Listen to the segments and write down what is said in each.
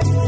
Bye.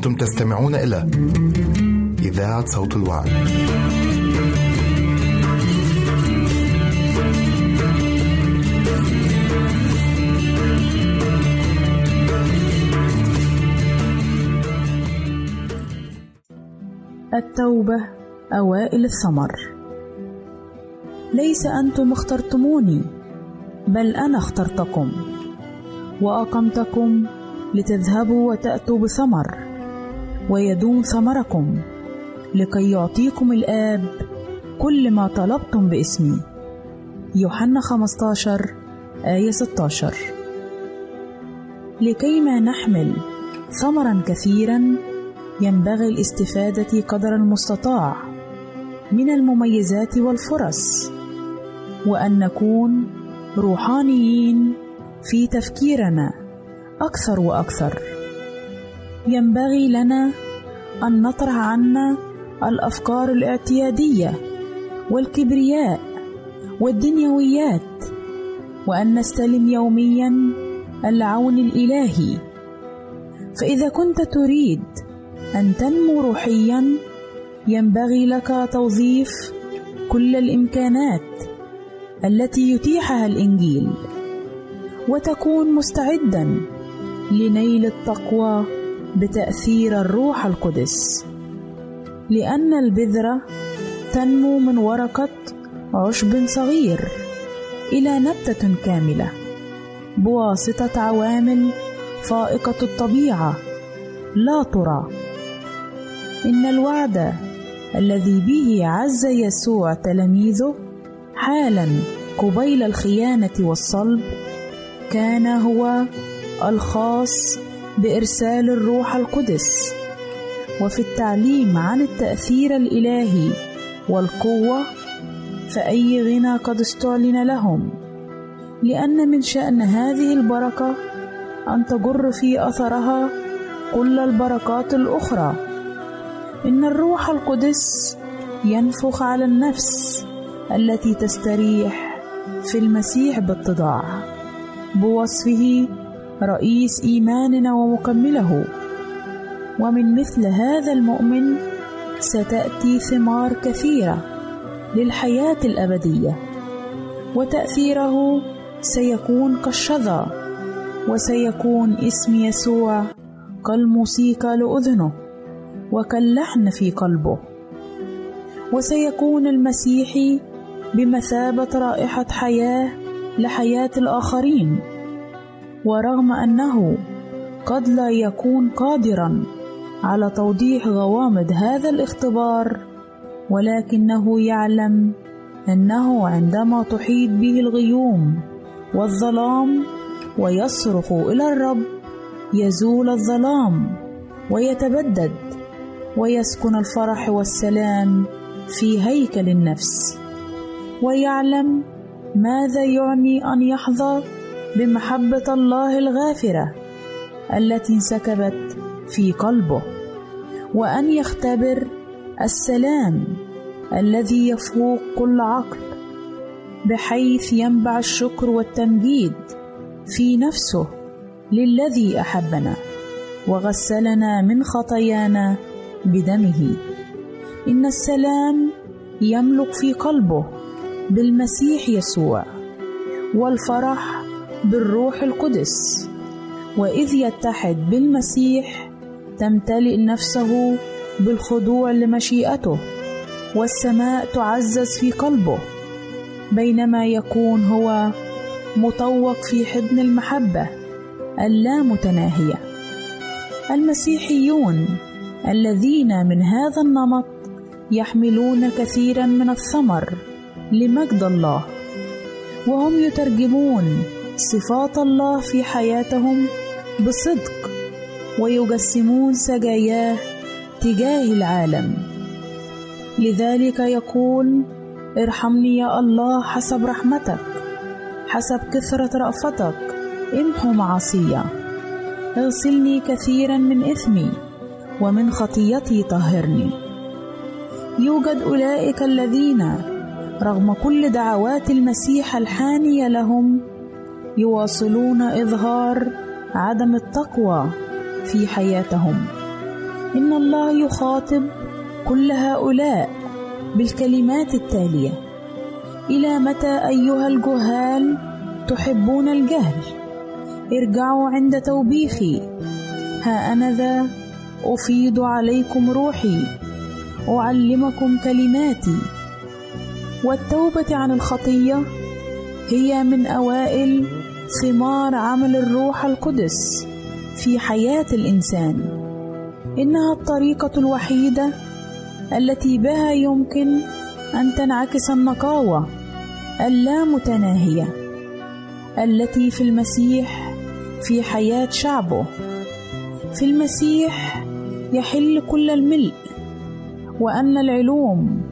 أنتم تستمعون إلى إذاعة صوت الوعد. التوبة أوائل الثمر ليس أنتم اخترتموني بل أنا اخترتكم وأقمتكم لتذهبوا وتأتوا بثمر ويدوم ثمركم لكي يعطيكم الآب كل ما طلبتم باسمي. يوحنا 15 آية 16 لكي ما نحمل ثمرا كثيرا ينبغي الاستفادة قدر المستطاع من المميزات والفرص وأن نكون روحانيين في تفكيرنا أكثر وأكثر. ينبغي لنا أن نطرح عنا الأفكار الاعتيادية والكبرياء والدنيويات وأن نستلم يوميا العون الإلهي. فإذا كنت تريد أن تنمو روحيا ينبغي لك توظيف كل الإمكانات التي يتيحها الإنجيل وتكون مستعدا لنيل التقوى بتأثير الروح القدس لأن البذرة تنمو من ورقة عشب صغير إلى نبتة كاملة بواسطة عوامل فائقة الطبيعة لا ترى. إن الوعد الذي به عز يسوع تلاميذه حالا قبيل الخيانة والصلب كان هو الخاص بإرسال الروح القدس وفي التعليم عن التأثير الإلهي والقوة فأي غنى قد استعلن لهم. لأن من شأن هذه البركة أن تجر في أثرها كل البركات الأخرى. إن الروح القدس ينفخ على النفس التي تستريح في المسيح باتضاع بوصفه رئيس إيماننا ومكمله. ومن مثل هذا المؤمن ستأتي ثمار كثيرة للحياة الأبدية وتأثيره سيكون كالشذا وسيكون اسم يسوع كالموسيقى لأذنه وكاللحن في قلبه. وسيكون المسيحي بمثابة رائحة حياة لحياة الآخرين. ورغم أنه قد لا يكون قادرا على توضيح غوامض هذا الاختبار ولكنه يعلم أنه عندما تحيط به الغيوم والظلام ويصرخ إلى الرب يزول الظلام ويتبدد ويسكن الفرح والسلام في هيكل النفس ويعلم ماذا يعني أن يحظى بمحبة الله الغافرة التي انسكبت في قلبه وأن يختبر السلام الذي يفوق كل عقل بحيث ينبع الشكر والتمجيد في نفسه للذي أحبنا وغسلنا من خطايانا بدمه. إن السلام يملك في قلبه بالمسيح يسوع والفرح بالروح القدس. وإذ يتحد بالمسيح تمتلئ نفسه بالخضوع لمشيئته والسماء تعزز في قلبه بينما يكون هو مطوق في حضن المحبة اللامتناهيه المسيحيون الذين من هذا النمط يحملون كثيرا من الثمر لمجد الله وهم يترجمون صفات الله في حياتهم بصدق ويجسمون سجاياه تجاه العالم. لذلك يقول ارحمني يا الله حسب رحمتك حسب كثرة رأفتك امحو معصية. أغسلني كثيرا من إثمي ومن خطيتي طهرني. يوجد أولئك الذين رغم كل دعوات المسيح الحانية لهم يواصلون إظهار عدم التقوى في حياتهم. إن الله يخاطب كل هؤلاء بالكلمات التالية. إلى متى أيها الجهال تحبون الجهل؟ ارجعوا عند توبيخي. ها أنا ذا أفيض عليكم روحي. أعلمكم كلماتي. والتوبة عن الخطية هي من أوائل ثمار عمل الروح القدس في حياة الإنسان. إنها الطريقة الوحيدة التي بها يمكن أن تنعكس النقاوة اللامتناهية التي في المسيح في حياة شعبه. في المسيح يحل كل الملء وأن العلوم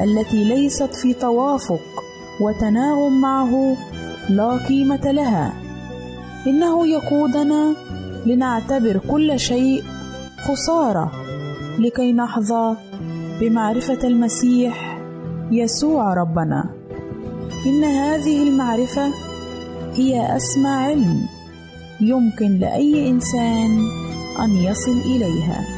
التي ليست في توافق وتناغم معه لا قيمة لها. إنه يقودنا لنعتبر كل شيء خسارة لكي نحظى بمعرفة المسيح يسوع ربنا. إن هذه المعرفة هي أسمى علم يمكن لأي إنسان أن يصل إليها.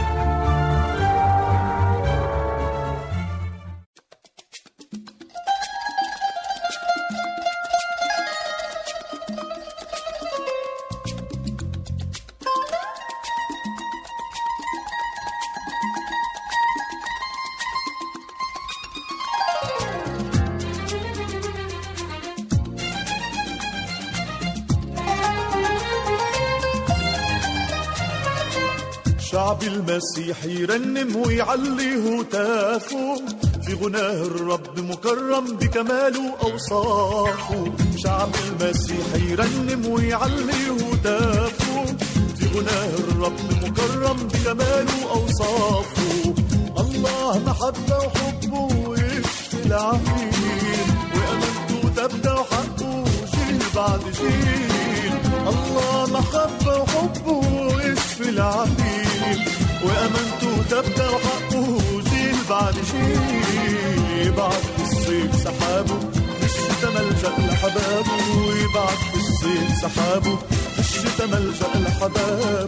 شعب المسيح يرنم ويعلي هتافه في غناه الرب مكرم بكماله أوصافه. شعب المسيح يرنم ويعلي هتافه في غناه الرب مكرم بكماله أوصافه. الله محبة وحبه ويشفي العقيل وأمانته تبدأ وحقه جيل بعد جيل. الله محبة وحبه ويشفي العقيل تبدأ وحقه جيل بعد جيل بعد في الصيف سحابه في الشتا ملجأ لحبابه وبعد في الصيف سحابه في الشتا ملجأ لحبابه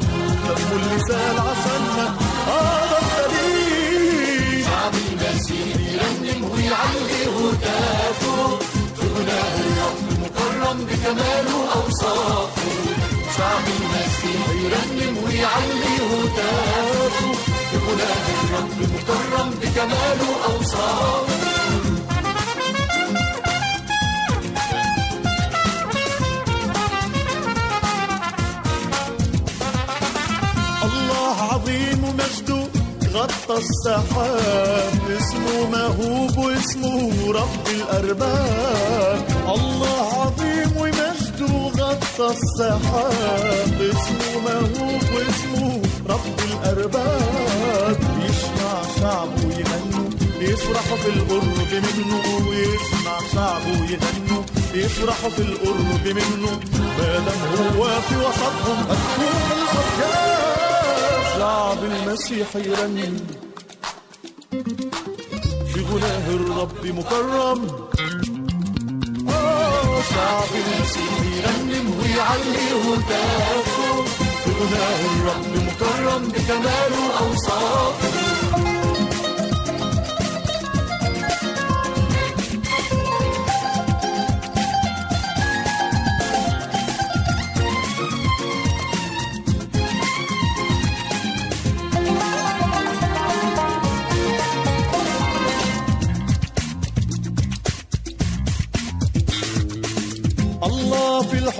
دمه اللي سال عشاننا هذا الدليل شعب المسيح يرنم ويعلي هتافه. غناه الرب مكرم بكماله أوصافه. شعب المسيح يرنم ويعلي هتافه. غناه الرب مكرم بكماله أوصافه الله عظيم ومجده غطى السحاب. اسمه مهوب واسمه رب الأرباب. الله عظيم غطى السحاب اسمه مهوب واسمه رب الأرباب. يسمع شعبه يغنوا يفرحوا في القرب منه. ويسمع شعبه يغنوا يفرحوا في القرب منه. ما دام هو في وسطهم هتكون الأطياب شعب المسيح يرنم في غناه الرب مكرم. شعب المسيح يرنم ويعلي هتافه في غناه الرب مكرم بكماله أوصافه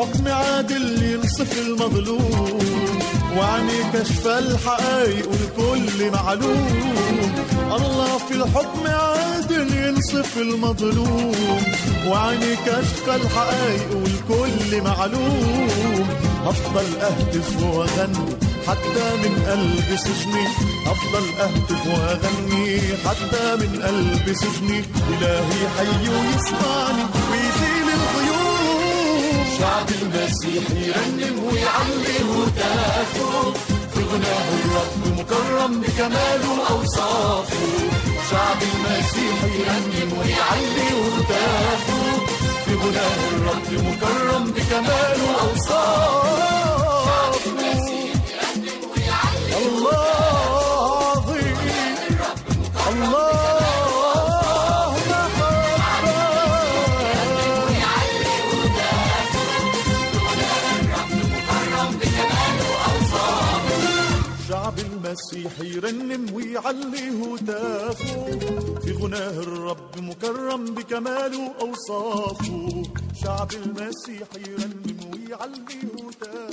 الحكم عادل ينصف المظلوم وعني كشف الحقائق والكل معلوم. الله في الحكم عادل ينصف المظلوم وعني كشف الحقائق والكل معلوم. أفضل أهتف وأغني حتى من قلب سجني. أفضل أهتف وأغني حتى من قلب سجني. إلهي حي ويسمعني شعب المسيح يرنم ويعلي هتافه في غناه الرب مكرم بكماله أوصافه. شعب المسيح يرنم ويعلي هتافه في غناه الرب مكرم بكماله أوصافه. المسيح يرنم ويعلي هتافه في غناه الرب مكرم بكماله أوصافه. شعب المسيح يرنم ويعلي هتافه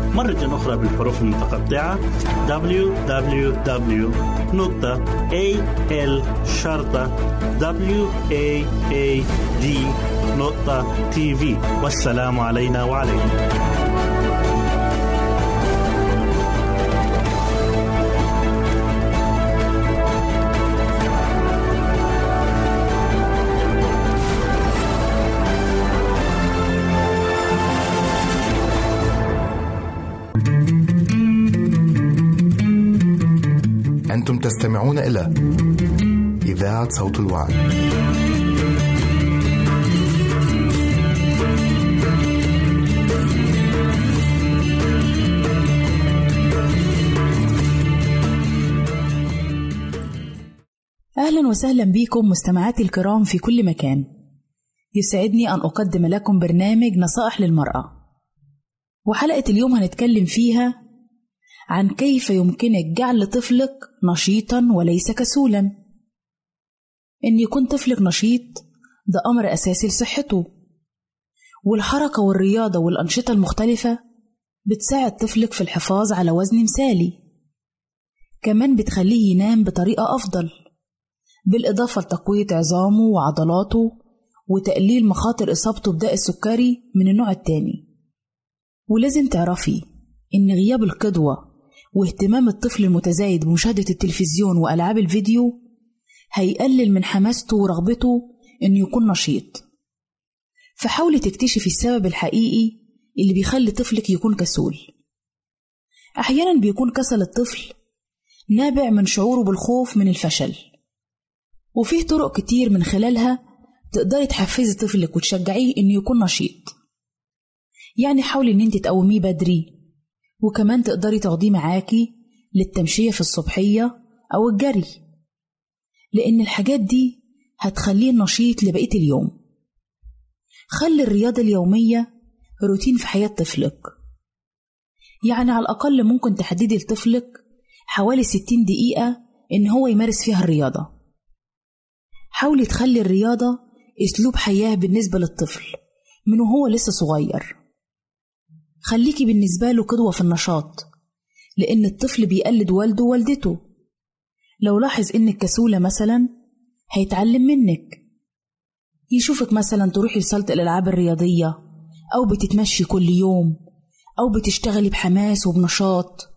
مرة أخرى بالحروف المتقطعة www.al-waad.tv والسلام علينا وعليكم. أنتم تستمعون إلى إذاعة صوت الوعد. أهلا وسهلا بكم مستمعاتي الكرام في كل مكان يسعدني أن أقدم لكم برنامج نصائح للمرأة وحلقة اليوم هنتكلم فيها عن كيف يمكنك جعل طفلك نشيطا وليس كسولا. إن يكون طفلك نشيط ده أمر أساسي لصحته. والحركة والرياضة والأنشطة المختلفة بتساعد طفلك في الحفاظ على وزن مثالي. كمان بتخليه ينام بطريقة أفضل بالإضافة لتقوية عظامه وعضلاته وتقليل مخاطر إصابته بداء السكري من النوع التاني. ولازم تعرفي إن غياب القدوة واهتمام الطفل المتزايد بمشاهدة التلفزيون وألعاب الفيديو هيقلل من حماسته ورغبته إنه يكون نشيط. فحاولي تكتشفي السبب الحقيقي اللي بيخلي طفلك يكون كسول. أحيانا بيكون كسل الطفل نابع من شعوره بالخوف من الفشل. وفيه طرق كتير من خلالها تقدري تحفزي طفلك وتشجعيه إنه يكون نشيط. يعني حاولي إن أنت تقوميه بدري وكمان تقدري تاخديه معاكي للتمشية في الصبحية أو الجري لأن الحاجات دي هتخليه نشيط لبقية اليوم. خلي الرياضة اليومية روتين في حياة طفلك. يعني على الأقل ممكن تحددي لطفلك حوالي 60 دقيقة إن هو يمارس فيها الرياضة. حاولي تخلي الرياضة أسلوب حياة بالنسبة للطفل من وهو لسه صغير. خليكي بالنسبة له قدوة في النشاط لأن الطفل بيقلد والده ووالدته. لو لاحظ إنك كسولة مثلا هيتعلم منك. يشوفك مثلا تروحي لصالة الألعاب الرياضية أو بتتمشي كل يوم أو بتشتغلي بحماس وبنشاط.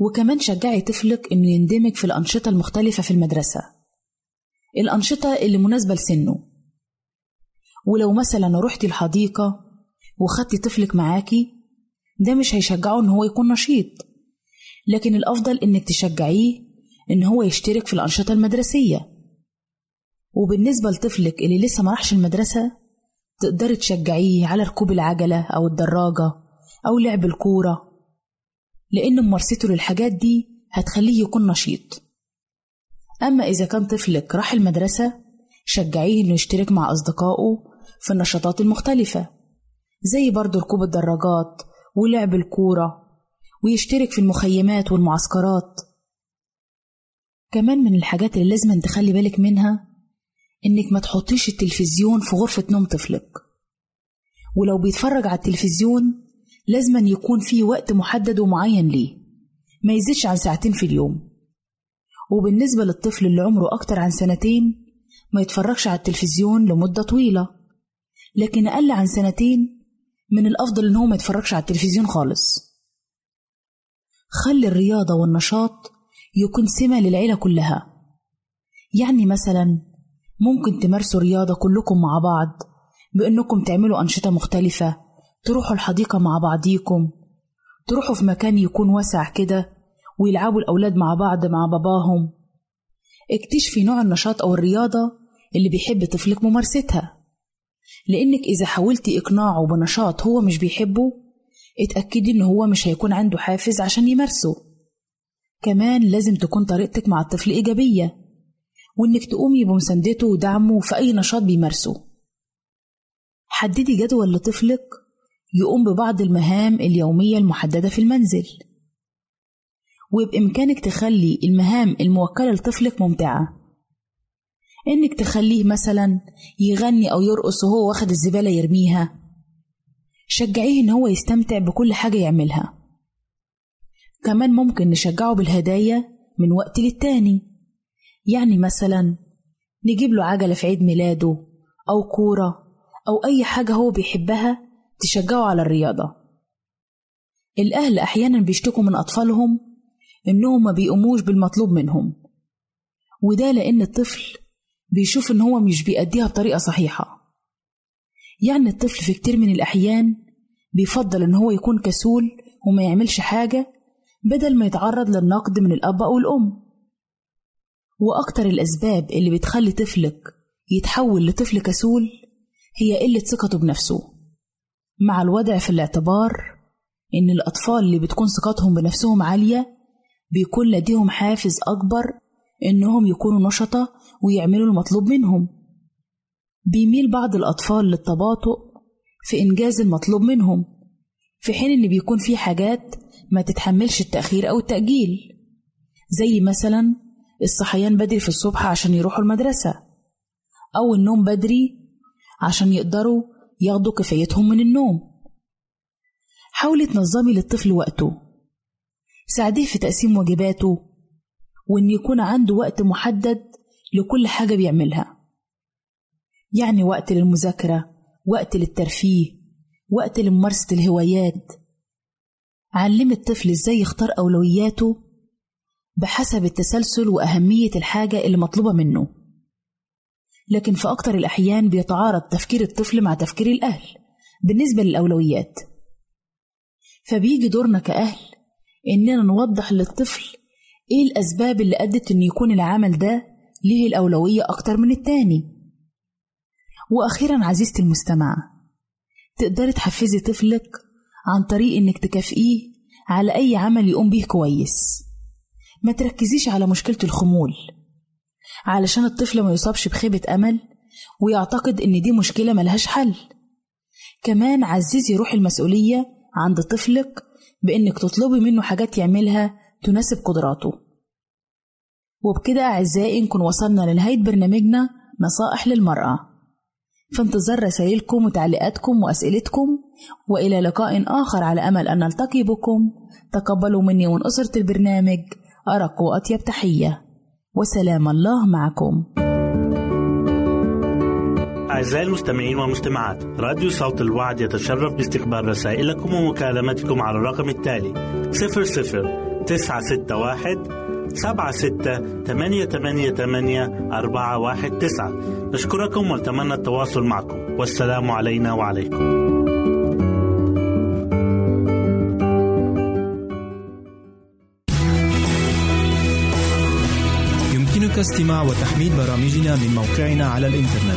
وكمان شجعي طفلك إنه يندمج في الأنشطة المختلفة في المدرسة. الأنشطة اللي مناسبة لسنه. ولو مثلا رحتي الحديقة وخدتي طفلك معاكي ده مش هيشجعه إن هو يكون نشيط. لكن الأفضل إنك تشجعيه إن هو يشترك في الأنشطة المدرسية. وبالنسبة لطفلك اللي لسه ما راحش المدرسة تقدري تشجعيه على ركوب العجلة أو الدراجة أو لعب الكورة لأن ممارسته للحاجات دي هتخليه يكون نشيط. أما إذا كان طفلك راح المدرسة شجعيه إنه يشترك مع أصدقائه في النشاطات المختلفة. زي برضه ركوب الدراجات ولعب الكورة ويشترك في المخيمات والمعسكرات. كمان من الحاجات اللي لازم تخلي بالك منها إنك ما تحطيش التلفزيون في غرفة نوم طفلك. ولو بيتفرج على التلفزيون لازم يكون فيه وقت محدد ومعين ليه ما يزيدش عن ساعتين في اليوم. وبالنسبة للطفل اللي عمره أكتر عن سنتين ما يتفرجش على التلفزيون لمدة طويلة لكن أقل عن سنتين من الأفضل إن هو ما يتفرجش على التلفزيون خالص. خلي الرياضة والنشاط يكون سمة للعيلة كلها. يعني مثلا ممكن تمارسوا رياضة كلكم مع بعض بإنكم تعملوا أنشطة مختلفة تروحوا الحديقة مع بعضيكم تروحوا في مكان يكون واسع كده ويلعبوا الأولاد مع بعض مع باباهم. اكتشفي نوع النشاط أو الرياضة اللي بيحب طفلك ممارستها. لأنك إذا حاولتي إقناعه بنشاط هو مش بيحبه اتأكدي إن هو مش هيكون عنده حافز عشان يمارسه. كمان لازم تكون طريقتك مع الطفل إيجابية وإنك تقومي بمساندته ودعمه في أي نشاط بيمارسه. حددي جدول لطفلك يقوم ببعض المهام اليومية المحددة في المنزل. وبإمكانك تخلي المهام الموكلة لطفلك ممتعة. إنك تخليه مثلا يغني أو يرقص وهو واخد الزبالة يرميها. شجعيه إن هو يستمتع بكل حاجة يعملها. كمان ممكن نشجعه بالهدايا من وقت للتاني. يعني مثلا نجيب له عجلة في عيد ميلاده أو كورة أو أي حاجة هو بيحبها تشجعه على الرياضة. الأهل أحيانا بيشتكوا من أطفالهم إنهم ما بيقوموش بالمطلوب منهم. وده لأن الطفل بيشوف إن هو مش بيأديها بطريقة صحيحة. يعني الطفل في كتير من الأحيان بيفضل إن هو يكون كسول وما يعملش حاجة بدل ما يتعرض للنقد من الأب أو الأم. وأكتر الأسباب اللي بتخلي طفلك يتحول لطفل كسول هي قلة ثقته بنفسه. مع الوضع في الاعتبار إن الأطفال اللي بتكون ثقتهم بنفسهم عالية بيكون لديهم حافز أكبر إنهم يكونوا نشطة ويعملوا المطلوب منهم. بيميل بعض الأطفال للتباطؤ في إنجاز المطلوب منهم في حين إن بيكون في حاجات ما تتحملش التأخير أو التأجيل زي مثلا الصحيان بدري في الصبح عشان يروحوا المدرسة أو النوم بدري عشان يقدروا ياخدوا كفايتهم من النوم. حاولي تنظمي للطفل وقته. ساعديه في تقسيم واجباته وإن يكون عنده وقت محدد لكل حاجة بيعملها. يعني وقت للمذاكرة وقت للترفيه وقت لممارسة الهوايات. علمي الطفل إزاي يختار أولوياته بحسب التسلسل وأهمية الحاجة اللي مطلوبة منه. لكن في أكتر الأحيان بيتعارض تفكير الطفل مع تفكير الأهل بالنسبة للأولويات. فبيجي دورنا كأهل إننا نوضح للطفل إيه الأسباب اللي أدت إن يكون العمل ده ليه الأولوية أكتر من التاني وأخيرا عزيزتي المستمعة تقدري تحفزي طفلك عن طريق إنك تكافئيه على أي عمل يقوم بيه كويس. ما تركزيش على مشكلة الخمول علشان الطفل ما يصابش بخيبة أمل ويعتقد إن دي مشكلة ملهاش حل. كمان عززي روح المسؤولية عند طفلك بإنك تطلبي منه حاجات يعملها تناسب قدراته. وبكده أعزائي نكون وصلنا لنهاية برنامجنا نصائح للمرأة. في انتظار رسائلكم وتعليقاتكم وأسئلتكم وإلى لقاء آخر على أمل أن نلتقي بكم. تقبلوا مني ومن أسرة البرنامج أرق وأطيب تحية. وسلام الله معكم. أعزائي المستمعين والمستمعات راديو صوت الوعد يتشرف باستقبال رسائلكم ومكالمتكم على الرقم التالي 00 961 سبعة ستة ثمانية ثمانية ثمانية أربعة واحد تسعة. نشكركم ونتمنى التواصل معكم. والسلام علينا وعليكم. يمكنك استماع وتحميل برامجنا من موقعنا على الإنترنت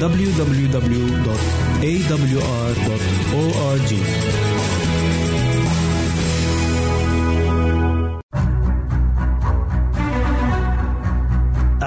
www.awr.org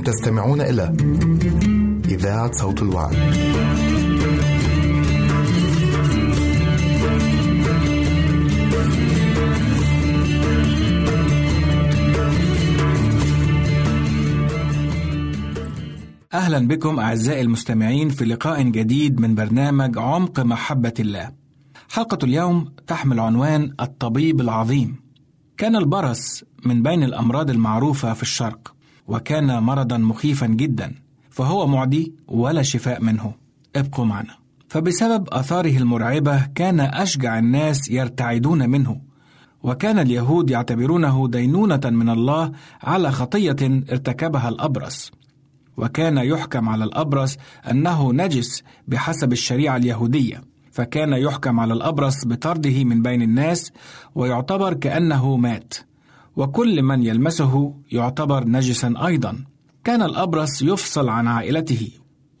تستمعون إلى إذاعة صوت الوعي. أهلا بكم أعزائي المستمعين في لقاء جديد من برنامج عمق محبة الله حلقة اليوم تحمل عنوان الطبيب العظيم. كان البرص من بين الأمراض المعروفة في الشرق، وكان مرضا مخيفا جدا، فهو معدي ولا شفاء منه. ابقوا معنا. فبسبب آثاره المرعبة كان أشجع الناس يرتعدون منه، وكان اليهود يعتبرونه دينونة من الله على خطية ارتكبها الأبرص. وكان يحكم على الأبرص أنه نجس بحسب الشريعة اليهودية. فكان يحكم على الأبرص بطرده من بين الناس ويعتبر كأنه مات وكل من يلمسه يعتبر نجسا أيضا. كان الأبرص يفصل عن عائلته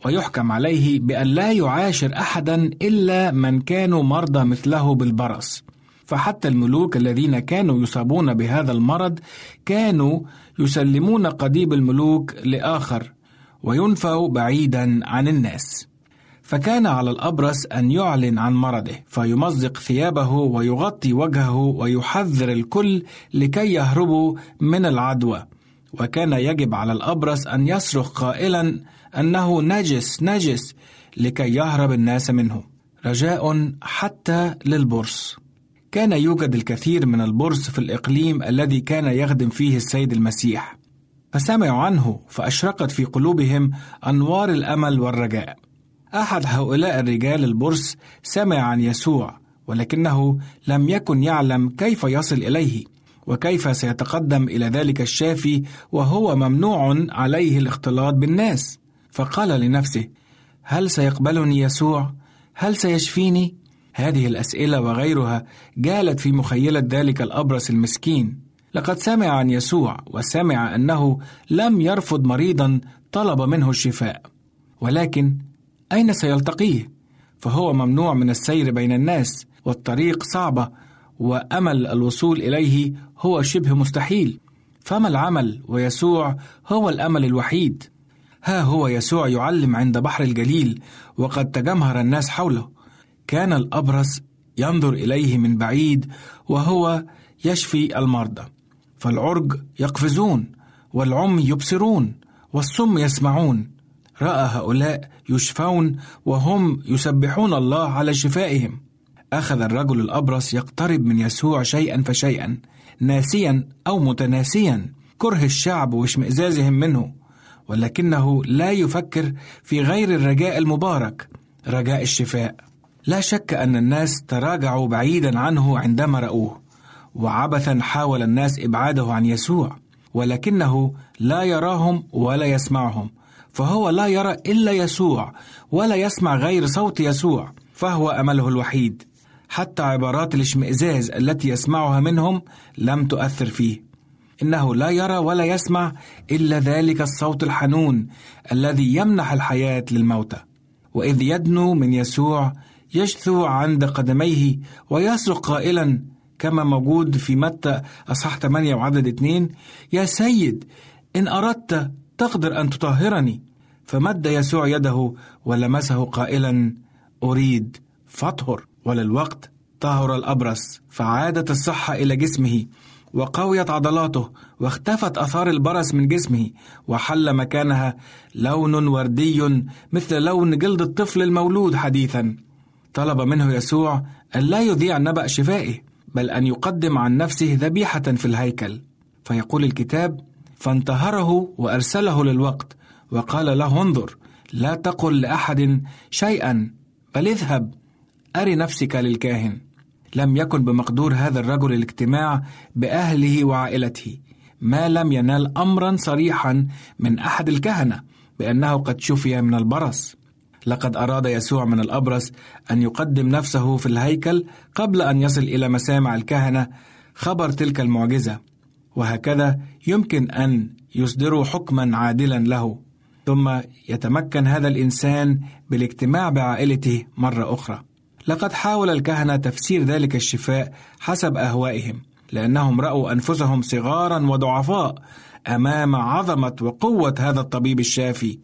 ويحكم عليه بأن لا يعاشر أحدا إلا من كانوا مرضى مثله بالبرص. فحتى الملوك الذين كانوا يصابون بهذا المرض كانوا يسلمون قضيب الملوك لآخر وينفوا بعيدا عن الناس. فكان على الأبرص أن يعلن عن مرضه فيمزق ثيابه ويغطي وجهه ويحذر الكل لكي يهربوا من العدوى. وكان يجب على الأبرص أن يصرخ قائلا أنه نجس نجس لكي يهرب الناس منه. رجاء حتى للبرص. كان يوجد الكثير من البرص في الإقليم الذي كان يخدم فيه السيد المسيح. فسمعوا عنه فأشرقت في قلوبهم أنوار الأمل والرجاء. أحد هؤلاء الرجال البرص سمع عن يسوع ولكنه لم يكن يعلم كيف يصل إليه وكيف سيتقدم إلى ذلك الشافي وهو ممنوع عليه الاختلاط بالناس فقال لنفسه هل سيقبلني يسوع؟ هل سيشفيني؟ هذه الأسئلة وغيرها جالت في مخيلة ذلك الأبرص المسكين لقد سمع عن يسوع وسمع أنه لم يرفض مريضا طلب منه الشفاء ولكن أين سيلتقيه؟ فهو ممنوع من السير بين الناس والطريق صعبة وأمل الوصول إليه هو شبه مستحيل. فما العمل؟ ويسوع هو الأمل الوحيد. ها هو يسوع يعلم عند بحر الجليل وقد تجمهر الناس حوله. كان الأبرص ينظر إليه من بعيد وهو يشفي المرضى. فالعرج يقفزون والعمي يبصرون والصم يسمعون. رأى هؤلاء يشفون وهم يسبحون الله على شفائهم. أخذ الرجل الأبرص يقترب من يسوع شيئا فشيئا ناسيا أو متناسيا كره الشعب واشمئزازهم منه ولكنه لا يفكر في غير الرجاء المبارك رجاء الشفاء. لا شك أن الناس تراجعوا بعيدا عنه عندما رأوه وعبثا حاول الناس إبعاده عن يسوع ولكنه لا يراهم ولا يسمعهم. فهو لا يرى إلا يسوع ولا يسمع غير صوت يسوع فهو أمله الوحيد. حتى عبارات الإشمئزاز التي يسمعها منهم لم تؤثر فيه. إنه لا يرى ولا يسمع إلا ذلك الصوت الحنون الذي يمنح الحياة للموتى. وإذ يدنو من يسوع يجثو عند قدميه ويصرخ قائلا كما موجود في متى أصحاح 8 وعدد 2 يا سيد إن أردت تقدر أن تطهرني. فمد يسوع يده ولمسه قائلا أريد فاطهر. وللوقت طهر الأبرص فعادت الصحة إلى جسمه وقويت عضلاته واختفت أثار البرص من جسمه وحل مكانها لون وردي مثل لون جلد الطفل المولود حديثا. طلب منه يسوع أن لا يذيع نبأ شفائه بل أن يقدم عن نفسه ذبيحة في الهيكل. فيقول الكتاب فانتهره وأرسله للوقت وقال له انظر لا تقل لأحد شيئا بل اذهب أري نفسك للكاهن. لم يكن بمقدور هذا الرجل الاجتماع بأهله وعائلته ما لم ينال أمرا صريحا من أحد الكهنة بأنه قد شفي من البرص. لقد أراد يسوع من الأبرص أن يقدم نفسه في الهيكل قبل أن يصل إلى مسامع الكهنة خبر تلك المعجزة. وهكذا يمكن أن يصدروا حكما عادلا له. ثم يتمكن هذا الإنسان بالاجتماع بعائلته مرة أخرى. لقد حاول الكهنة تفسير ذلك الشفاء حسب أهوائهم لأنهم رأوا أنفسهم صغارا وضعفاء أمام عظمة وقوة هذا الطبيب الشافي.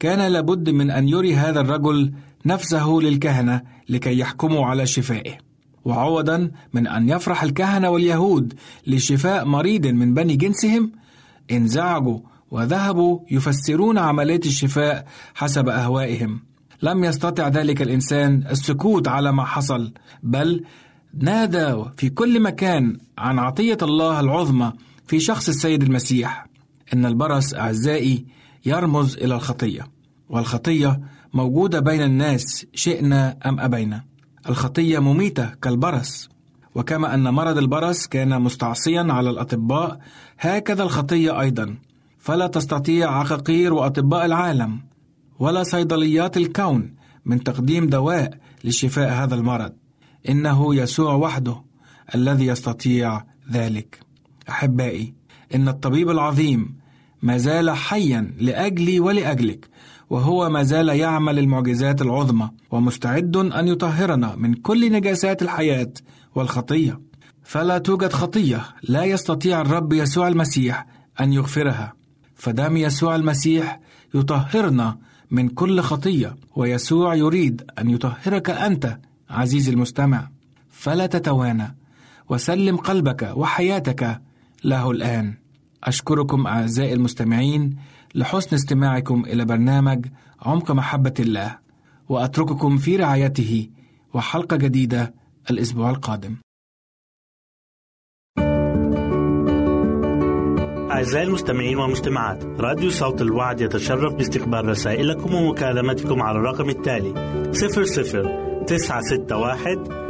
كان لابد من أن يري هذا الرجل نفسه للكهنة لكي يحكموا على شفائه. وعوضا من أن يفرح الكهنة واليهود لشفاء مريض من بني جنسهم انزعجوا وذهبوا يفسرون عملية الشفاء حسب أهوائهم. لم يستطع ذلك الإنسان السكوت على ما حصل بل نادى في كل مكان عن عطية الله العظمى في شخص السيد المسيح. إن البرص أعزائي يرمز إلى الخطية والخطية موجودة بين الناس شئنا أم أبينا. الخطية مميتة كالبرص. وكما أن مرض البرص كان مستعصيا على الأطباء هكذا الخطية أيضا. فلا تستطيع عقاقير وأطباء العالم ولا صيدليات الكون من تقديم دواء لشفاء هذا المرض. إنه يسوع وحده الذي يستطيع ذلك. أحبائي إن الطبيب العظيم ما زال حيا لأجلي ولأجلك. وهو ما زال يعمل المعجزات العظمى ومستعد أن يطهرنا من كل نجاسات الحياة والخطية. فلا توجد خطية لا يستطيع الرب يسوع المسيح أن يغفرها. فدم يسوع المسيح يطهرنا من كل خطية ويسوع يريد أن يطهرك أنت عزيزي المستمع. فلا تتوانى وسلم قلبك وحياتك له الآن. أشكركم أعزائي المستمعين لحسن استماعكم إلى برنامج عمق محبة الله وأترككم في رعايته وحلقة جديدة الأسبوع القادم. أعزائي المستمعين والمستمعات راديو صوت الوعد يتشرف باستقبال رسائلكم ومكالمتكم على الرقم التالي 00 961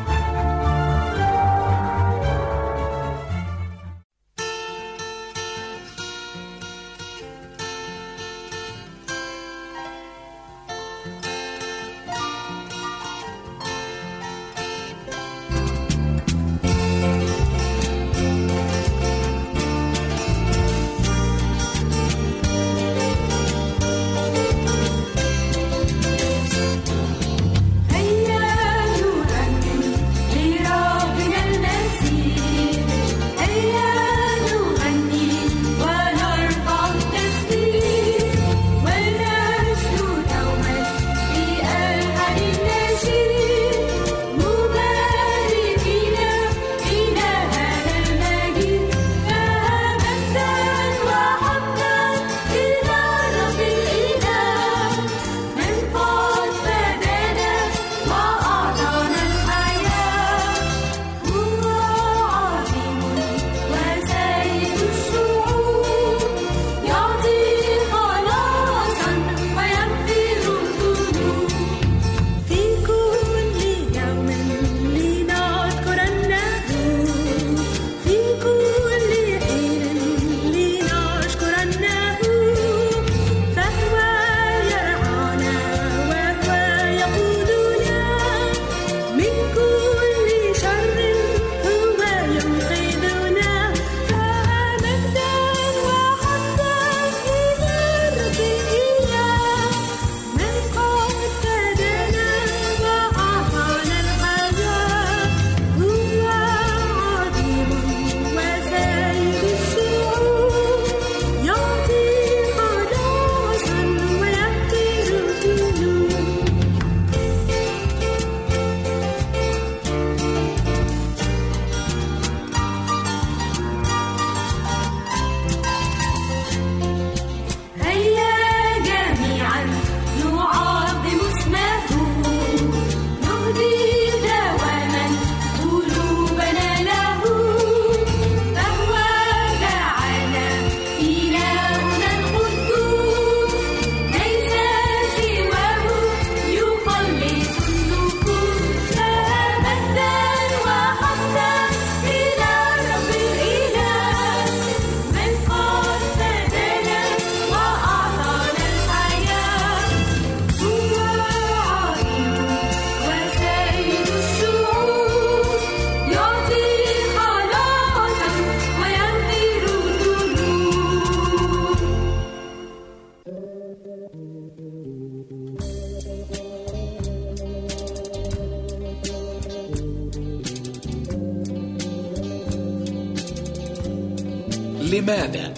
لماذا؟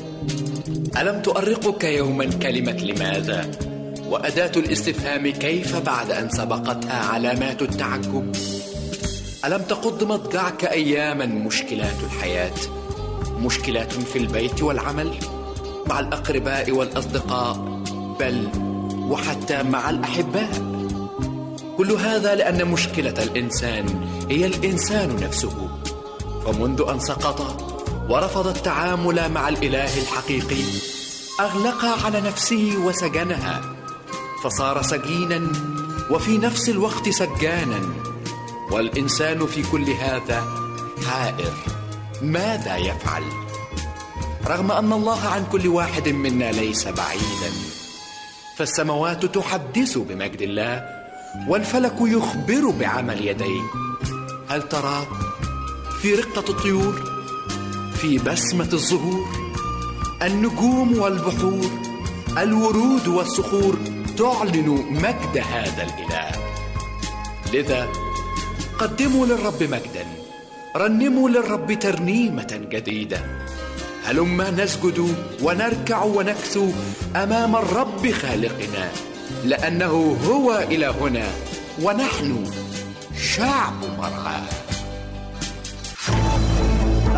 ألم تؤرقك يوما كلمة لماذا؟ وأداة الاستفهام كيف بعد أن سبقتها علامات التعجب؟ ألم تقض مضجعك أياما مشكلات الحياة؟ مشكلات في البيت والعمل؟ مع الأقرباء والأصدقاء بل وحتى مع الأحباء كل هذا لأن مشكلة الإنسان هي الإنسان نفسه فمنذ أن سقط ورفض التعامل مع الإله الحقيقي. أغلق على نفسه وسجنها. فصار سجينا وفي نفس الوقت سجانا. والإنسان في كل هذا حائر. ماذا يفعل؟ رغم أن الله عن كل واحد منا ليس بعيدا. فالسماوات تحدث بمجد الله والفلك يخبر بعمل يديه. هل ترى في رقة الطيور؟ في بسمة الزهور النجوم والبحور الورود والصخور تعلن مجد هذا الإله. لذا قدموا للرب مجدا رنموا للرب ترنيمة جديدة. هلما نسجد ونركع ونكثو أمام الرب خالقنا لأنه هو إلهنا ونحن شعب مرعاه.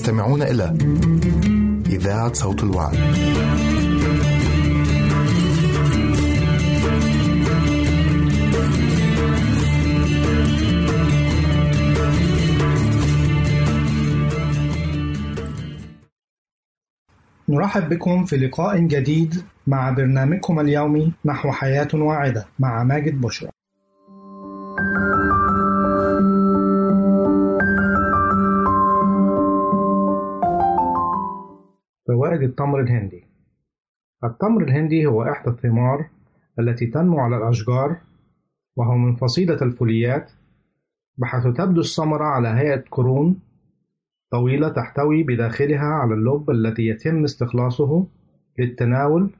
تستمعون إلى إذاعة صوت الوعد. نرحب بكم في لقاء جديد مع برنامجكم اليومي نحو حياة واعدة مع ماجد بشرى. فوائد التمر الهندي. التمر الهندي هو إحدى الثمار التي تنمو على الأشجار وهو من فصيلة الفوليات بحيث تبدو الثمرة على هيئة قرون طويلة تحتوي بداخلها على اللب الذي يتم استخلاصه للتناول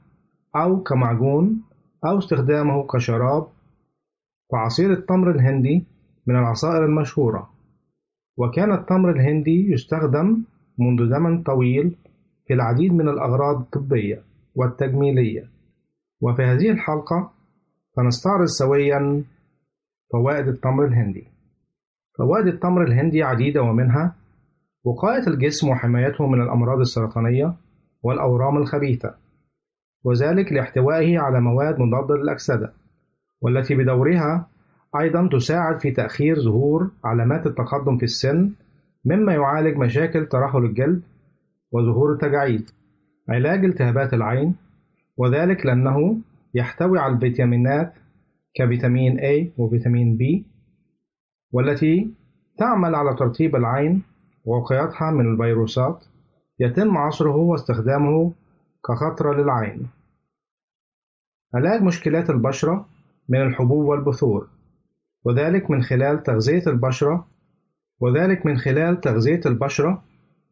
أو كمعجون أو استخدامه كشراب. وعصير التمر الهندي من العصائر المشهورة وكان التمر الهندي يستخدم منذ زمن طويل في العديد من الأغراض الطبية والتجميلية. وفي هذه الحلقة سنستعرض سويا فوائد التمر الهندي. فوائد التمر الهندي عديدة ومنها وقاية الجسم وحمايته من الأمراض السرطانية والأورام الخبيثة وذلك لاحتوائه على مواد مضادة للأكسدة والتي بدورها أيضا تساعد في تأخير ظهور علامات التقدم في السن مما يعالج مشاكل ترهل الجلد وظهور التجاعيد علاج التهابات العين وذلك لأنه يحتوي على الفيتامينات كفيتامين A وفيتامين B والتي تعمل على ترطيب العين ووقايتها من الفيروسات يتم عصره واستخدامه كخطرة للعين. علاج مشكلات البشرة من الحبوب والبثور وذلك من خلال تغذية البشرة وذلك من خلال تغذية البشرة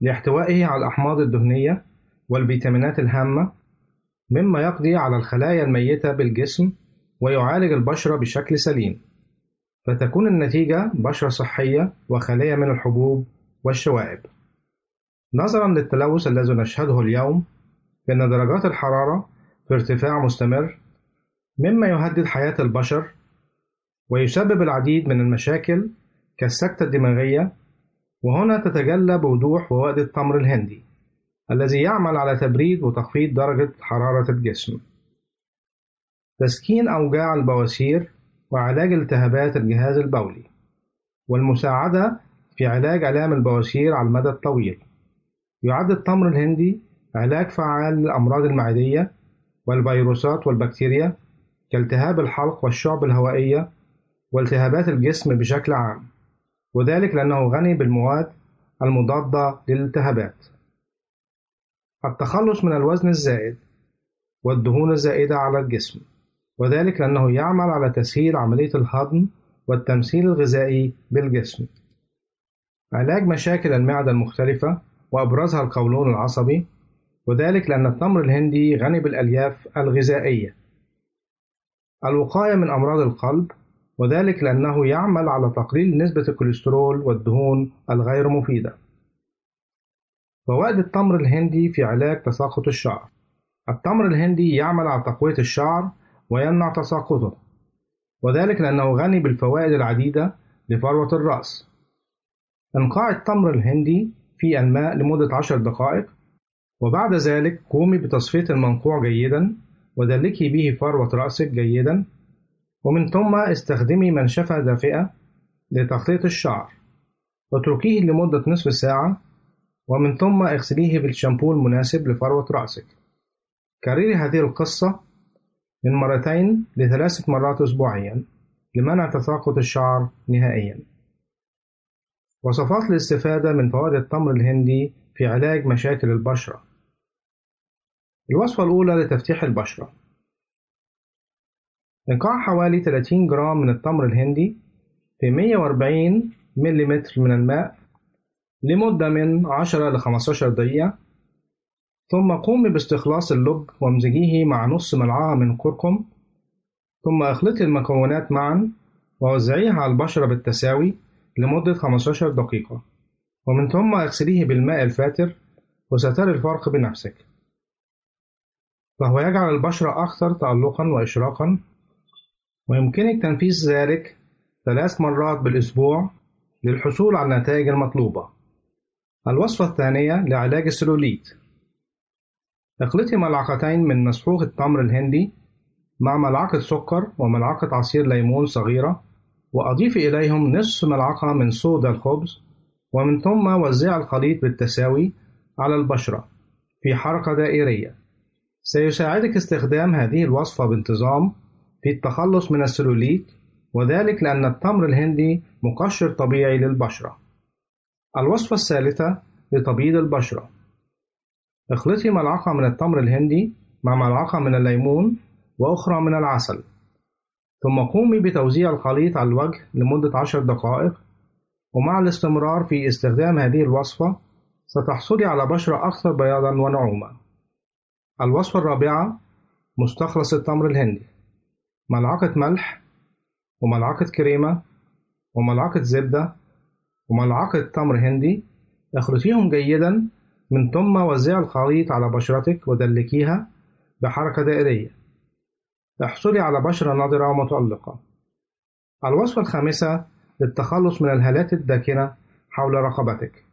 لاحتوائه على الأحماض الدهنية والفيتامينات الهامة مما يقضي على الخلايا الميتة بالجسم ويعالج البشرة بشكل سليم. فتكون النتيجة بشرة صحية وخالية من الحبوب والشوائب. نظرا للتلوث الذي نشهده اليوم فإن درجات الحرارة في ارتفاع مستمر مما يهدد حياة البشر ويسبب العديد من المشاكل كالسكتة الدماغية وهنا تتجلى بوضوح فوائد التمر الهندي الذي يعمل على تبريد وتخفيض درجة حرارة الجسم. تسكين أوجاع البواسير وعلاج التهابات الجهاز البولي والمساعدة في علاج آلام البواسير على المدى الطويل. يعد التمر الهندي علاج فعال للأمراض المعدية والفيروسات والبكتيريا كالتهاب الحلق والشعب الهوائية والتهابات الجسم بشكل عام. وذلك لأنه غني بالمواد المضادة للالتهابات. التخلص من الوزن الزائد والدهون الزائدة على الجسم وذلك لأنه يعمل على تسهيل عملية الهضم والتمثيل الغذائي بالجسم. علاج مشاكل المعدة المختلفة وأبرزها القولون العصبي وذلك لأن التمر الهندي غني بالألياف الغذائية. الوقاية من أمراض القلب وذلك لأنه يعمل على تقليل نسبة الكوليسترول والدهون الغير مفيدة. فوائد التمر الهندي في علاج تساقط الشعر. التمر الهندي يعمل على تقوية الشعر ويمنع تساقطه وذلك لأنه غني بالفوائد العديدة لفروة الرأس. إنقاع التمر الهندي في الماء لمدة عشر دقائق وبعد ذلك قومي بتصفية المنقوع جيدا ودلكي به فروة رأسك جيدا ومن ثم استخدمي منشفة دافئة لتغطية الشعر واتركيه لمدة نصف ساعة ومن ثم اغسليه بالشامبو المناسب لفروة رأسك. كرري هذه القصة من مرتين لثلاثة مرات أسبوعيا لمنع تساقط الشعر نهائيا. وصفات الاستفادة من فوائد التمر الهندي في علاج مشاكل البشرة. الوصفة الأولى لتفتيح البشرة. إنقاع حوالي 30 جرام من التمر الهندي في 140 ملم من الماء لمدة من 10 ل 15 دقيقة ثم قومي باستخلاص اللب وامزجيه مع نص ملعقة من كركم ثم اخلطي المكونات معا ووزعيها على البشرة بالتساوي لمدة 15 دقيقة ومن ثم اغسليه بالماء الفاتر وسترى الفرق بنفسك. فهو يجعل البشرة أكثر تألقا وإشراقا ويمكنك تنفيذ ذلك ثلاث مرات بالأسبوع للحصول على النتائج المطلوبة. الوصفة الثانية لعلاج السلوليت اخلطي ملعقتين من مسحوق التمر الهندي مع ملعقة سكر وملعقة عصير ليمون صغيرة وأضيفي إليهم نصف ملعقة من صودا الخبز ومن ثم وزعي الخليط بالتساوي على البشرة في حركة دائرية. سيساعدك استخدام هذه الوصفة بانتظام في التخلص من السلوليت وذلك لأن التمر الهندي مقشر طبيعي للبشرة. الوصفة الثالثة لتبييض البشرة. اخلطي ملعقة من التمر الهندي مع ملعقة من الليمون وأخرى من العسل. ثم قومي بتوزيع الخليط على الوجه لمدة عشر دقائق ومع الاستمرار في استخدام هذه الوصفة ستحصلي على بشرة أكثر بياضا ونعومة الوصفة الرابعة مستخلص التمر الهندي. ملعقة ملح وملعقة كريمة وملعقة زبدة وملعقة تمر هندي اخلطيهم جيدا من ثم وزعي الخليط على بشرتك ودلكيها بحركة دائرية. احصلي على بشرة نضرة ومتألقة. الوصفة الخامسة للتخلص من الهالات الداكنة حول رقبتك.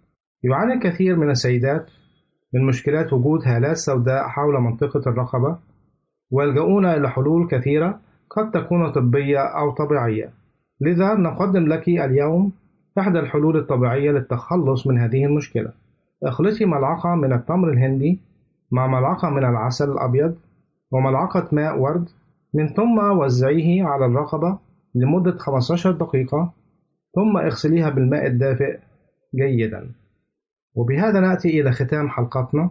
يعاني الكثير من السيدات من مشكلات وجود هالات سوداء حول منطقة الرقبة ويلجؤون إلى حلول كثيرة قد تكون طبية أو طبيعية. لذا نقدم لك اليوم إحدى الحلول الطبيعية للتخلص من هذه المشكلة. اخلطي ملعقة من التمر الهندي مع ملعقة من العسل الأبيض وملعقة ماء ورد من ثم وزعيه على الرقبة لمدة 15 دقيقة ثم اغسليها بالماء الدافئ جيدا. وبهذا نأتي إلى ختام حلقتنا.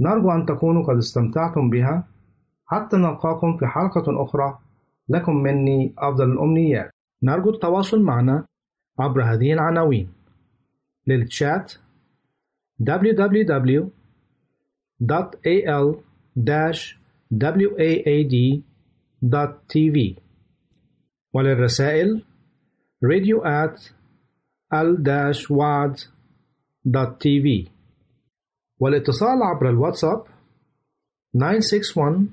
نرجو أن تكونوا قد استمتعتم بها. حتى نلقاكم في حلقة أخرى. لكم مني أفضل الأمنيات. نرجو التواصل معنا عبر هذه العناوين. للتشات www.al-waad.tv وللرسائل radio at al-wad.tv والاتصال عبر الواتساب 961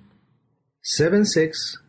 76